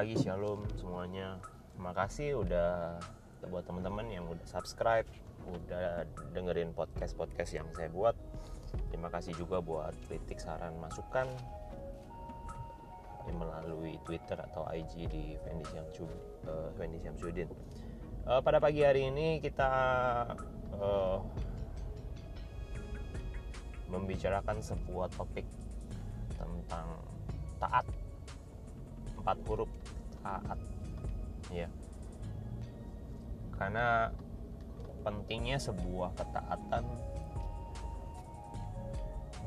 Pagi, shalom semuanya. Terima kasih udah buat teman-teman yang udah subscribe, udah dengerin podcast-podcast yang saya buat. Terima kasih juga buat kritik, saran, masukan melalui Twitter atau IG di Fendi Syamsuddin. Uh, pada pagi hari ini kita uh, membicarakan sebuah topik tentang taat empat huruf taat ya karena pentingnya sebuah ketaatan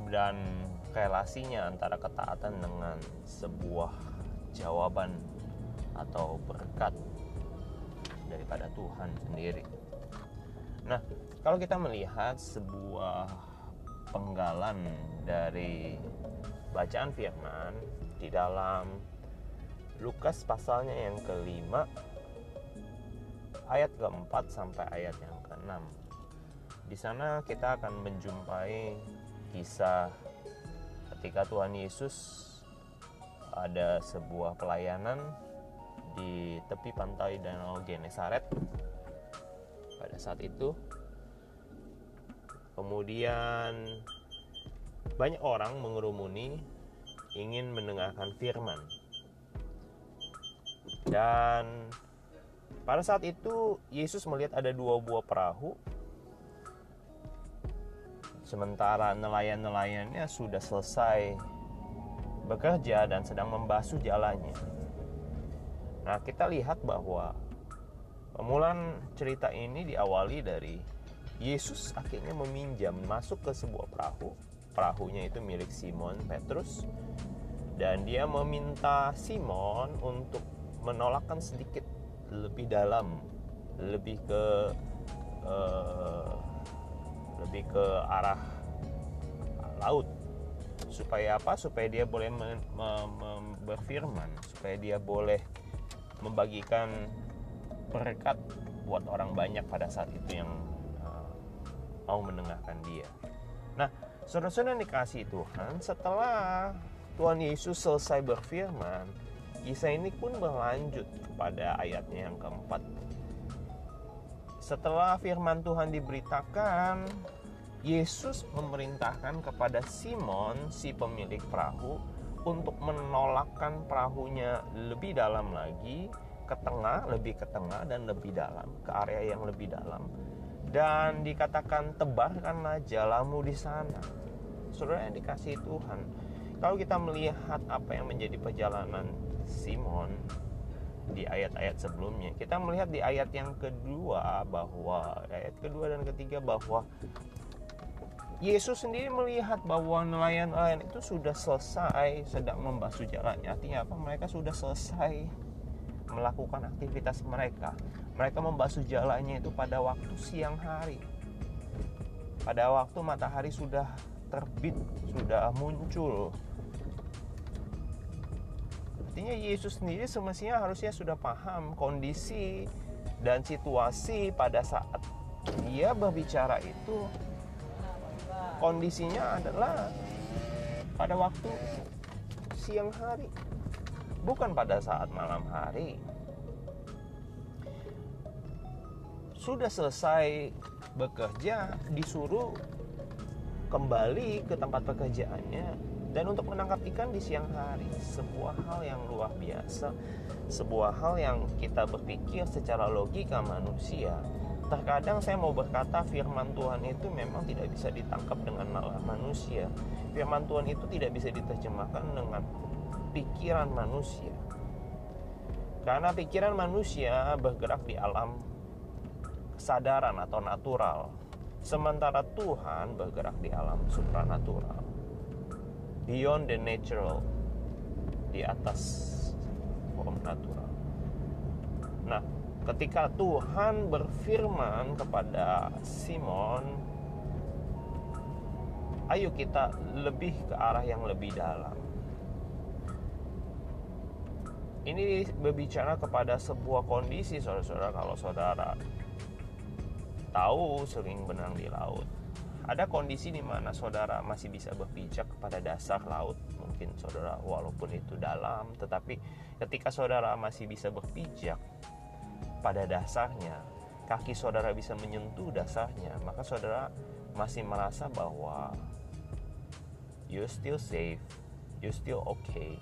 dan relasinya antara ketaatan dengan sebuah jawaban atau berkat daripada Tuhan sendiri. Nah, kalau kita melihat sebuah penggalan dari bacaan firman di dalam Lukas pasalnya yang kelima ayat keempat sampai ayat yang keenam. Di sana kita akan menjumpai kisah ketika Tuhan Yesus ada sebuah pelayanan di tepi pantai Danau Genesaret pada saat itu kemudian banyak orang mengerumuni ingin mendengarkan firman dan pada saat itu Yesus melihat ada dua buah perahu. Sementara nelayan-nelayannya sudah selesai bekerja dan sedang membasuh jalannya. Nah, kita lihat bahwa pemulaan cerita ini diawali dari Yesus akhirnya meminjam masuk ke sebuah perahu. Perahunya itu milik Simon Petrus dan dia meminta Simon untuk menolakkan sedikit lebih dalam lebih ke uh, lebih ke arah laut. Supaya apa? Supaya dia boleh me, me, me, berfirman. Supaya dia boleh membagikan berkat buat orang banyak pada saat itu yang uh, mau mendengarkan dia. Nah saudara-saudara dikasih Tuhan setelah Tuhan Yesus selesai berfirman Kisah ini pun berlanjut pada ayatnya yang keempat. Setelah firman Tuhan diberitakan, Yesus memerintahkan kepada Simon, si pemilik perahu, untuk menolakkan perahunya lebih dalam lagi, ke tengah, lebih ke tengah, dan lebih dalam, ke area yang lebih dalam. Dan dikatakan, tebarkanlah jalamu di sana. Saudara yang dikasih Tuhan, kalau kita melihat apa yang menjadi perjalanan Simon di ayat-ayat sebelumnya kita melihat di ayat yang kedua bahwa ayat kedua dan ketiga bahwa Yesus sendiri melihat bahwa nelayan-nelayan itu sudah selesai sedang membasuh jalannya. Artinya apa? Mereka sudah selesai melakukan aktivitas mereka. Mereka membasuh jalannya itu pada waktu siang hari. Pada waktu matahari sudah terbit sudah muncul Artinya Yesus sendiri semestinya harusnya sudah paham kondisi dan situasi pada saat dia berbicara itu. Kondisinya adalah pada waktu siang hari bukan pada saat malam hari. Sudah selesai bekerja disuruh kembali ke tempat pekerjaannya dan untuk menangkap ikan di siang hari sebuah hal yang luar biasa. Sebuah hal yang kita berpikir secara logika manusia terkadang saya mau berkata firman Tuhan itu memang tidak bisa ditangkap dengan nalar manusia. Firman Tuhan itu tidak bisa diterjemahkan dengan pikiran manusia. Karena pikiran manusia bergerak di alam kesadaran atau natural sementara Tuhan bergerak di alam supranatural beyond the natural di atas form natural. Nah ketika Tuhan berfirman kepada Simon ayo kita lebih ke arah yang lebih dalam. Ini berbicara kepada sebuah kondisi saudara-saudara. Kalau saudara tahu sering benang di laut ada kondisi di mana saudara masih bisa berpijak kepada dasar laut. Mungkin saudara walaupun itu dalam tetapi ketika saudara masih bisa berpijak pada dasarnya kaki saudara bisa menyentuh dasarnya maka saudara masih merasa bahwa you still safe you still okay.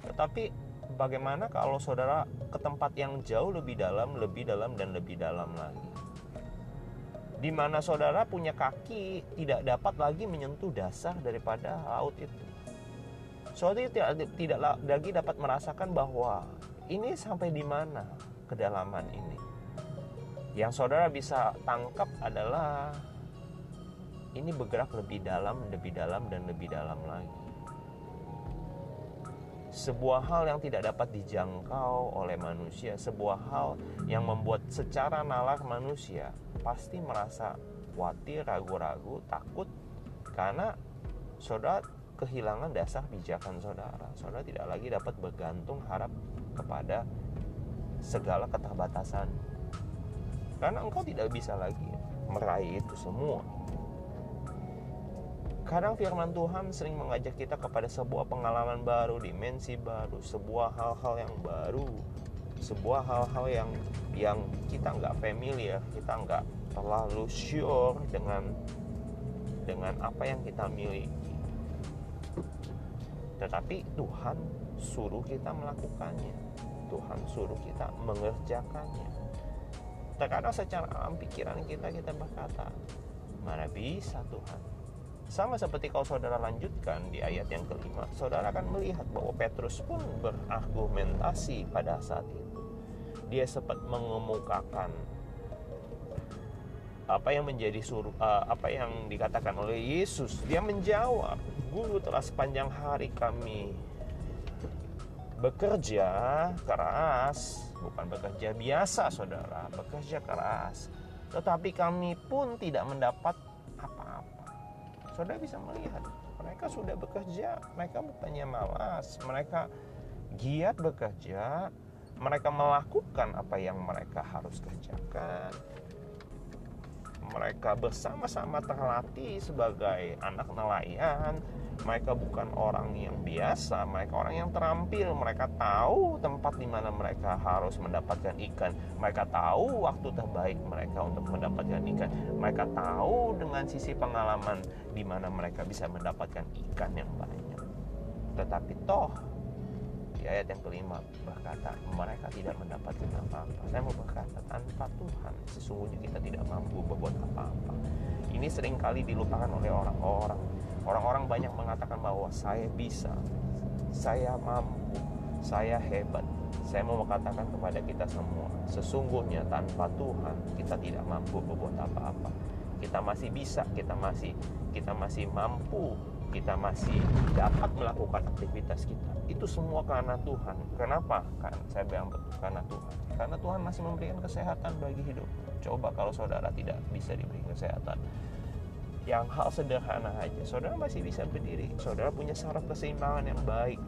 Tetapi bagaimana kalau saudara ke tempat yang jauh lebih dalam lebih dalam dan lebih dalam lagi di mana saudara punya kaki tidak dapat lagi menyentuh dasar daripada laut itu. Saudara tidak, tidak lagi dapat merasakan bahwa ini sampai di mana kedalaman ini. Yang saudara bisa tangkap adalah ini bergerak lebih dalam, lebih dalam, dan lebih dalam lagi. Sebuah hal yang tidak dapat dijangkau oleh manusia, sebuah hal yang membuat secara nalar manusia pasti merasa khawatir, ragu-ragu, takut karena saudara kehilangan dasar pijakan saudara. Saudara tidak lagi dapat bergantung harap kepada segala keterbatasan. Karena engkau tidak bisa lagi meraih itu semua. Kadang firman Tuhan sering mengajak kita kepada sebuah pengalaman baru, dimensi baru, sebuah hal-hal yang baru, sebuah hal-hal yang yang kita nggak familiar kita nggak terlalu sure dengan dengan apa yang kita miliki. Tetapi Tuhan suruh kita melakukannya. Tuhan suruh kita mengerjakannya. Terkadang secara alam pikiran kita kita berkata mana bisa Tuhan sama seperti kalau saudara lanjutkan di ayat yang kelima saudara akan melihat bahwa Petrus pun berargumentasi pada saat itu. Dia sempat mengemukakan apa yang menjadi suruh uh, apa yang dikatakan oleh Yesus. Dia menjawab guru telah sepanjang hari kami bekerja keras. Bukan bekerja biasa saudara. Bekerja keras. Tetapi kami pun tidak mendapat saudara bisa melihat mereka sudah bekerja mereka bukannya malas mereka giat bekerja mereka melakukan apa yang mereka harus kerjakan. Mereka bersama-sama terlatih sebagai anak nelayan. Mereka bukan orang yang biasa, mereka orang yang terampil. Mereka tahu tempat di mana mereka harus mendapatkan ikan. Mereka tahu waktu terbaik mereka untuk mendapatkan ikan. Mereka tahu dengan sisi pengalaman di mana mereka bisa mendapatkan ikan yang banyak. Tetapi toh di ayat yang kelima berkata mereka tidak mendapatkan apa-apa saya mau berkata tanpa Tuhan sesungguhnya kita tidak mampu berbuat apa-apa ini sering kali dilupakan oleh orang-orang orang-orang banyak mengatakan bahwa saya bisa saya mampu saya hebat. Saya mau mengatakan kepada kita semua sesungguhnya tanpa Tuhan kita tidak mampu berbuat apa-apa. Kita masih bisa kita masih kita masih mampu kita masih dapat melakukan aktivitas kita. Itu semua karena Tuhan. Kenapa? Kan saya bilang betul karena Tuhan. Karena Tuhan masih memberikan kesehatan bagi hidup. Coba kalau saudara tidak bisa diberi kesehatan yang hal sederhana aja. Saudara masih bisa berdiri. Saudara punya saraf keseimbangan yang baik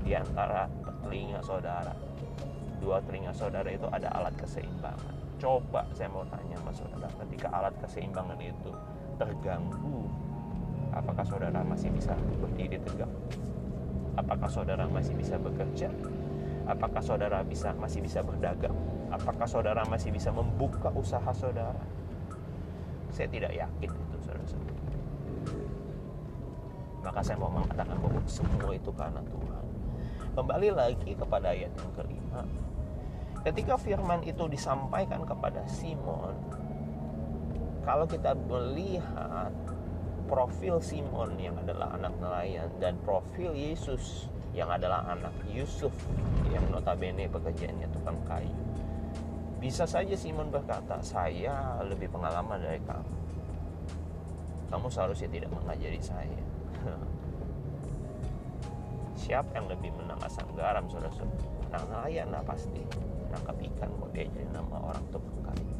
di antara telinga saudara. Dua telinga saudara itu ada alat keseimbangan. Coba saya mau tanya sama saudara ketika alat keseimbangan itu terganggu apakah saudara masih bisa berdiri tegak? Apakah saudara masih bisa bekerja? Apakah saudara bisa masih bisa berdagang? Apakah saudara masih bisa membuka usaha saudara? Saya tidak yakin saudara-saudara maka saya mau mengatakan bahwa semua itu karena Tuhan kembali lagi kepada ayat yang kelima ketika firman itu disampaikan kepada Simon kalau kita melihat profil Simon yang adalah anak nelayan dan profil Yesus yang adalah anak Yusuf yang notabene pekerjaannya tukang kayu. Bisa saja Simon berkata, saya lebih pengalaman dari kamu. Kamu seharusnya tidak mengajari saya. Siapa yang lebih menangkap garam, saudara-saudara? Anak nelayan lah pasti. Nangkap ikan kok dia jadi nama orang tukang kayu.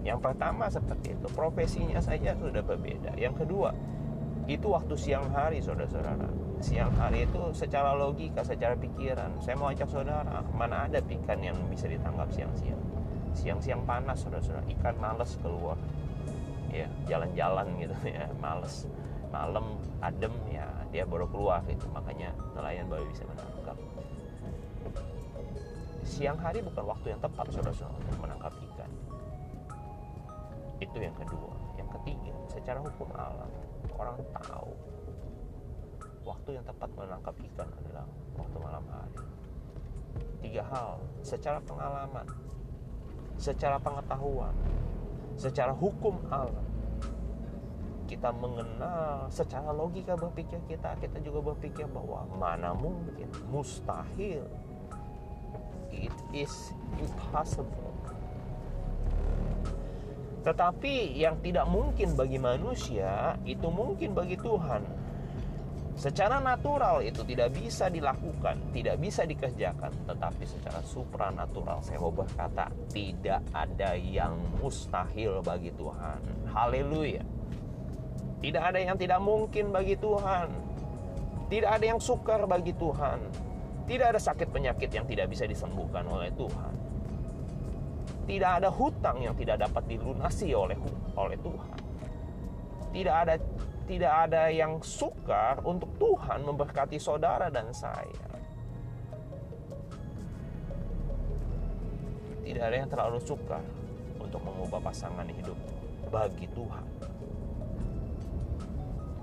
Yang pertama seperti itu, profesinya saja sudah berbeda. Yang kedua, itu waktu siang hari saudara-saudara. Siang hari itu secara logika, secara pikiran, saya mau ajak saudara, mana ada ikan yang bisa ditangkap siang-siang. Siang-siang panas saudara-saudara, ikan males keluar. Ya, jalan-jalan gitu ya, males. Malam adem ya, dia baru keluar itu makanya nelayan baru bisa menangkap. Siang hari bukan waktu yang tepat saudara-saudara untuk menangkap ikan. Itu yang kedua. Yang ketiga secara hukum alam orang tahu waktu yang tepat menangkap ikan adalah waktu malam hari. Tiga hal secara pengalaman secara pengetahuan secara hukum alam kita mengenal secara logika berpikir kita kita juga berpikir bahwa mana mungkin mustahil. It is impossible. Tetapi yang tidak mungkin bagi manusia itu mungkin bagi Tuhan Secara natural itu tidak bisa dilakukan, tidak bisa dikerjakan, tetapi secara supranatural saya mau berkata tidak ada yang mustahil bagi Tuhan. Haleluya. Tidak ada yang tidak mungkin bagi Tuhan. Tidak ada yang sukar bagi Tuhan. Tidak ada sakit penyakit yang tidak bisa disembuhkan oleh Tuhan. Tidak ada hutang yang tidak dapat dilunasi oleh oleh Tuhan. Tidak ada tidak ada yang sukar untuk Tuhan memberkati saudara dan saya. Tidak ada yang terlalu sukar untuk mengubah pasangan hidup bagi Tuhan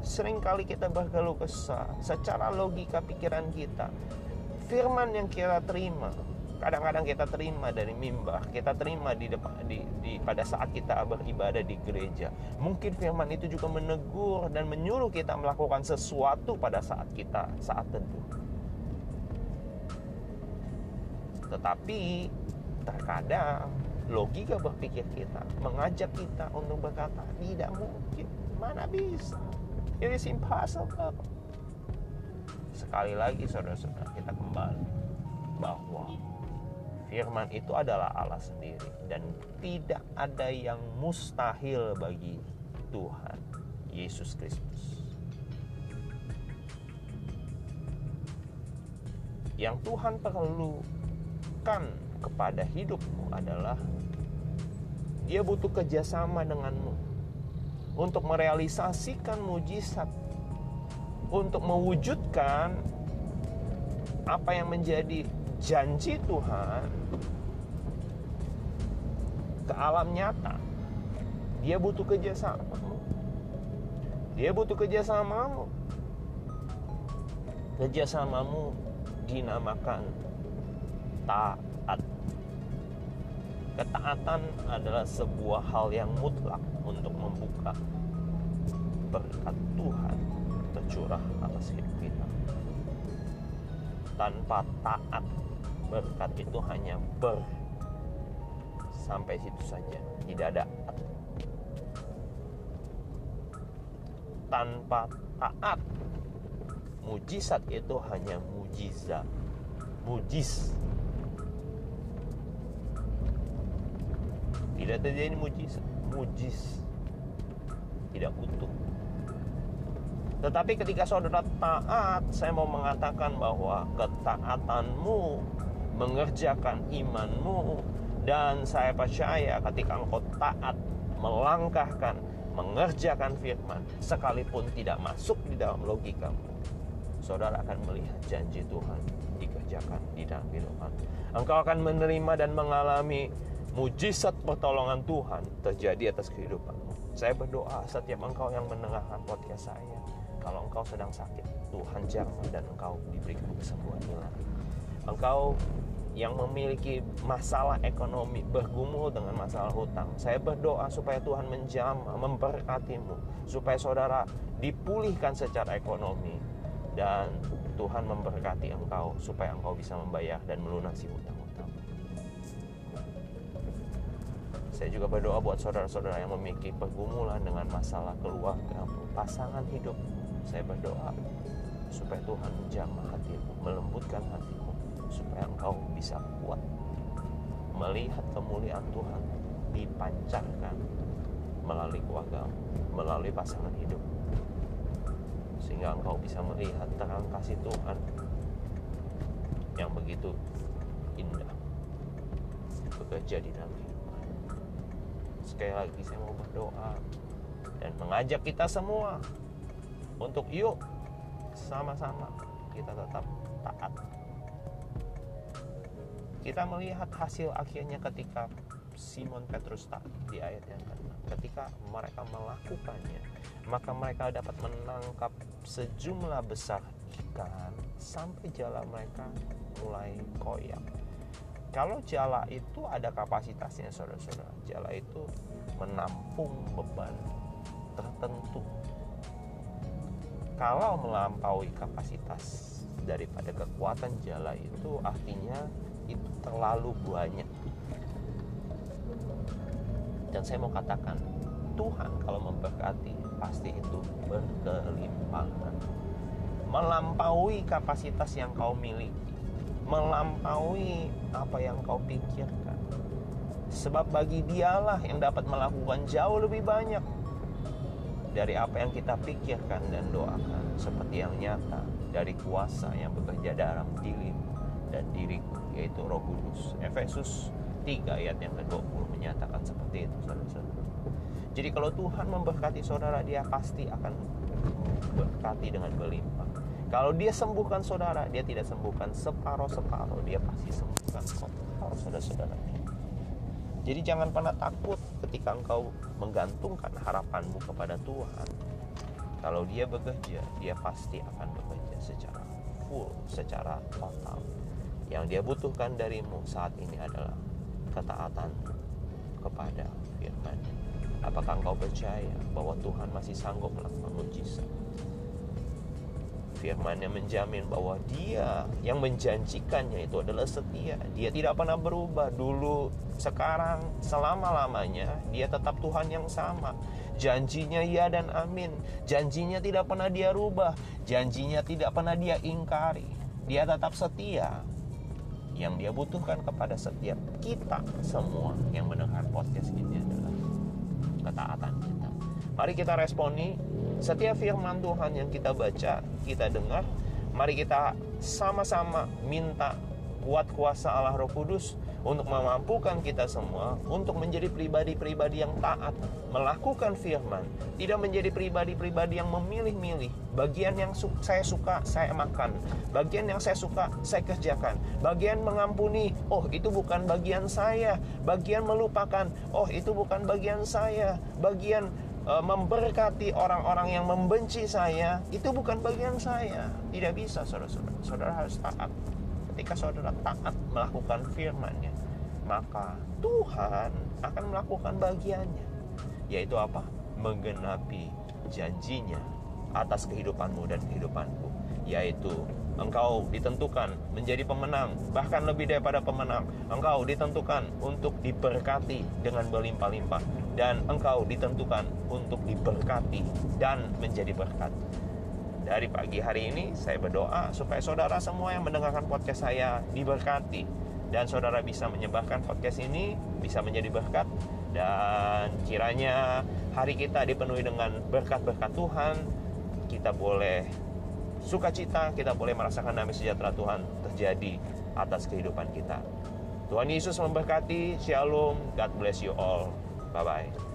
sering kali kita berkeluh kesah secara logika pikiran kita firman yang kita terima kadang-kadang kita terima dari mimbar kita terima di depan di, di pada saat kita beribadah di gereja. Mungkin firman itu juga menegur dan menyuruh kita melakukan sesuatu pada saat kita saat teduh. Tetapi terkadang logika berpikir kita mengajak kita untuk berkata tidak mungkin mana bisa? It is impossible. Sekali lagi saudara-saudara kita kembali bahwa firman itu adalah Allah sendiri dan tidak ada yang mustahil bagi Tuhan Yesus Kristus. Yang Tuhan perlukan kepada hidupmu adalah dia butuh kerjasama denganmu untuk merealisasikan mujizat untuk mewujudkan apa yang menjadi janji Tuhan ke alam nyata dia butuh kerjasamamu dia butuh kerjasamamu. Kerjasamamu dinamakan taat. Ketaatan adalah sebuah hal yang mutlak untuk membuka berkat Tuhan tercurah atas hidup kita. Tanpa taat, berkat itu hanya ber. Sampai situ saja, tidak ada. Tanpa taat. Mujizat itu hanya mujizat. Mujis tidak terjadi mujizat. Mujis tidak utuh. Tetapi ketika saudara taat saya mau mengatakan bahwa ketaatanmu mengerjakan imanmu dan saya percaya ketika engkau taat melangkahkan mengerjakan firman sekalipun tidak masuk di dalam logikamu saudara akan melihat janji Tuhan dikerjakan di dalam kehidupan engkau akan menerima dan mengalami mujizat pertolongan Tuhan terjadi atas kehidupanmu. Saya berdoa setiap engkau yang mendengarkan podcast saya, kalau engkau sedang sakit, Tuhan jamah dan engkau diberikan kesembuhan. Engkau yang memiliki masalah ekonomi bergumul dengan masalah hutang. Saya berdoa supaya Tuhan menjamah, memberkatimu, supaya saudara dipulihkan secara ekonomi dan Tuhan memberkati engkau supaya engkau bisa membayar dan melunasi hutang. Saya juga berdoa buat saudara-saudara yang memiliki pergumulan dengan masalah keluarga, pasangan hidup. Saya berdoa supaya Tuhan menjamah hatimu, melembutkan hatimu, supaya engkau bisa kuat melihat kemuliaan Tuhan dipancarkan melalui keluarga, melalui pasangan hidup. Sehingga engkau bisa melihat terang kasih Tuhan yang begitu indah bekerja di dalam hidup sekali lagi saya mau berdoa dan mengajak kita semua untuk yuk sama-sama kita tetap taat kita melihat hasil akhirnya ketika Simon Petrus taat di ayat yang ke-6 ketika mereka melakukannya maka mereka dapat menangkap sejumlah besar ikan sampai jala mereka mulai koyak. Kalau jala itu ada kapasitasnya saudara-saudara jala itu menampung beban tertentu. Kalau melampaui kapasitas daripada kekuatan jala itu artinya itu terlalu banyak. Dan saya mau katakan Tuhan kalau memberkati pasti itu berkelimpahan. Melampaui kapasitas yang kau miliki. Melampaui apa yang kau pikirkan. Sebab bagi dialah yang dapat melakukan jauh lebih banyak dari apa yang kita pikirkan dan doakan. Seperti yang nyata dari kuasa yang bekerja dalam diri dan diriku yaitu Roh Kudus. Efesus 3 ayat yang ke-20 menyatakan seperti itu saudara-saudara. Jadi kalau Tuhan memberkati saudara dia pasti akan berkati dengan berlimpah. Kalau dia sembuhkan saudara, dia tidak sembuhkan separuh-separuh, dia pasti sembuhkan separuh saudara-saudara. Jadi jangan pernah takut ketika engkau menggantungkan harapanmu kepada Tuhan. Kalau dia bekerja, dia pasti akan bekerja secara full, secara total. Yang dia butuhkan darimu saat ini adalah ketaatan kepada firman. Apakah engkau percaya bahwa Tuhan masih sanggup melakukan mujizat? firman yang menjamin bahwa dia yang menjanjikannya itu adalah setia. Dia tidak pernah berubah dulu, sekarang, selama-lamanya. Dia tetap Tuhan yang sama. Janjinya ya dan amin. Janjinya tidak pernah dia rubah. Janjinya tidak pernah dia ingkari. Dia tetap setia. Yang dia butuhkan kepada setiap kita semua yang mendengar podcast ini adalah ketaatan kita. Mari kita responi setiap firman Tuhan yang kita baca, kita dengar, mari kita sama-sama minta kuat kuasa Allah Roh Kudus untuk memampukan kita semua untuk menjadi pribadi-pribadi yang taat, melakukan firman, tidak menjadi pribadi-pribadi yang memilih-milih. Bagian yang su saya suka, saya makan. Bagian yang saya suka, saya kerjakan. Bagian mengampuni, oh itu bukan bagian saya. Bagian melupakan, oh itu bukan bagian saya. Bagian uh, memberkati orang-orang yang membenci saya itu bukan bagian saya tidak bisa saudara-saudara saudara harus taat ketika saudara taat melakukan firman-Nya maka Tuhan akan melakukan bagiannya. Yaitu apa? Menggenapi janjinya atas kehidupanmu dan kehidupanku. Yaitu engkau ditentukan menjadi pemenang bahkan lebih daripada pemenang. Engkau ditentukan untuk diberkati dengan berlimpah-limpah. Dan engkau ditentukan untuk diberkati dan menjadi berkat dari pagi hari ini saya berdoa supaya saudara semua yang mendengarkan podcast saya diberkati dan saudara bisa menyebarkan podcast ini bisa menjadi berkat dan kiranya hari kita dipenuhi dengan berkat-berkat Tuhan kita boleh sukacita kita boleh merasakan damai sejahtera Tuhan terjadi atas kehidupan kita. Tuhan Yesus memberkati. Shalom. God bless you all. Bye bye.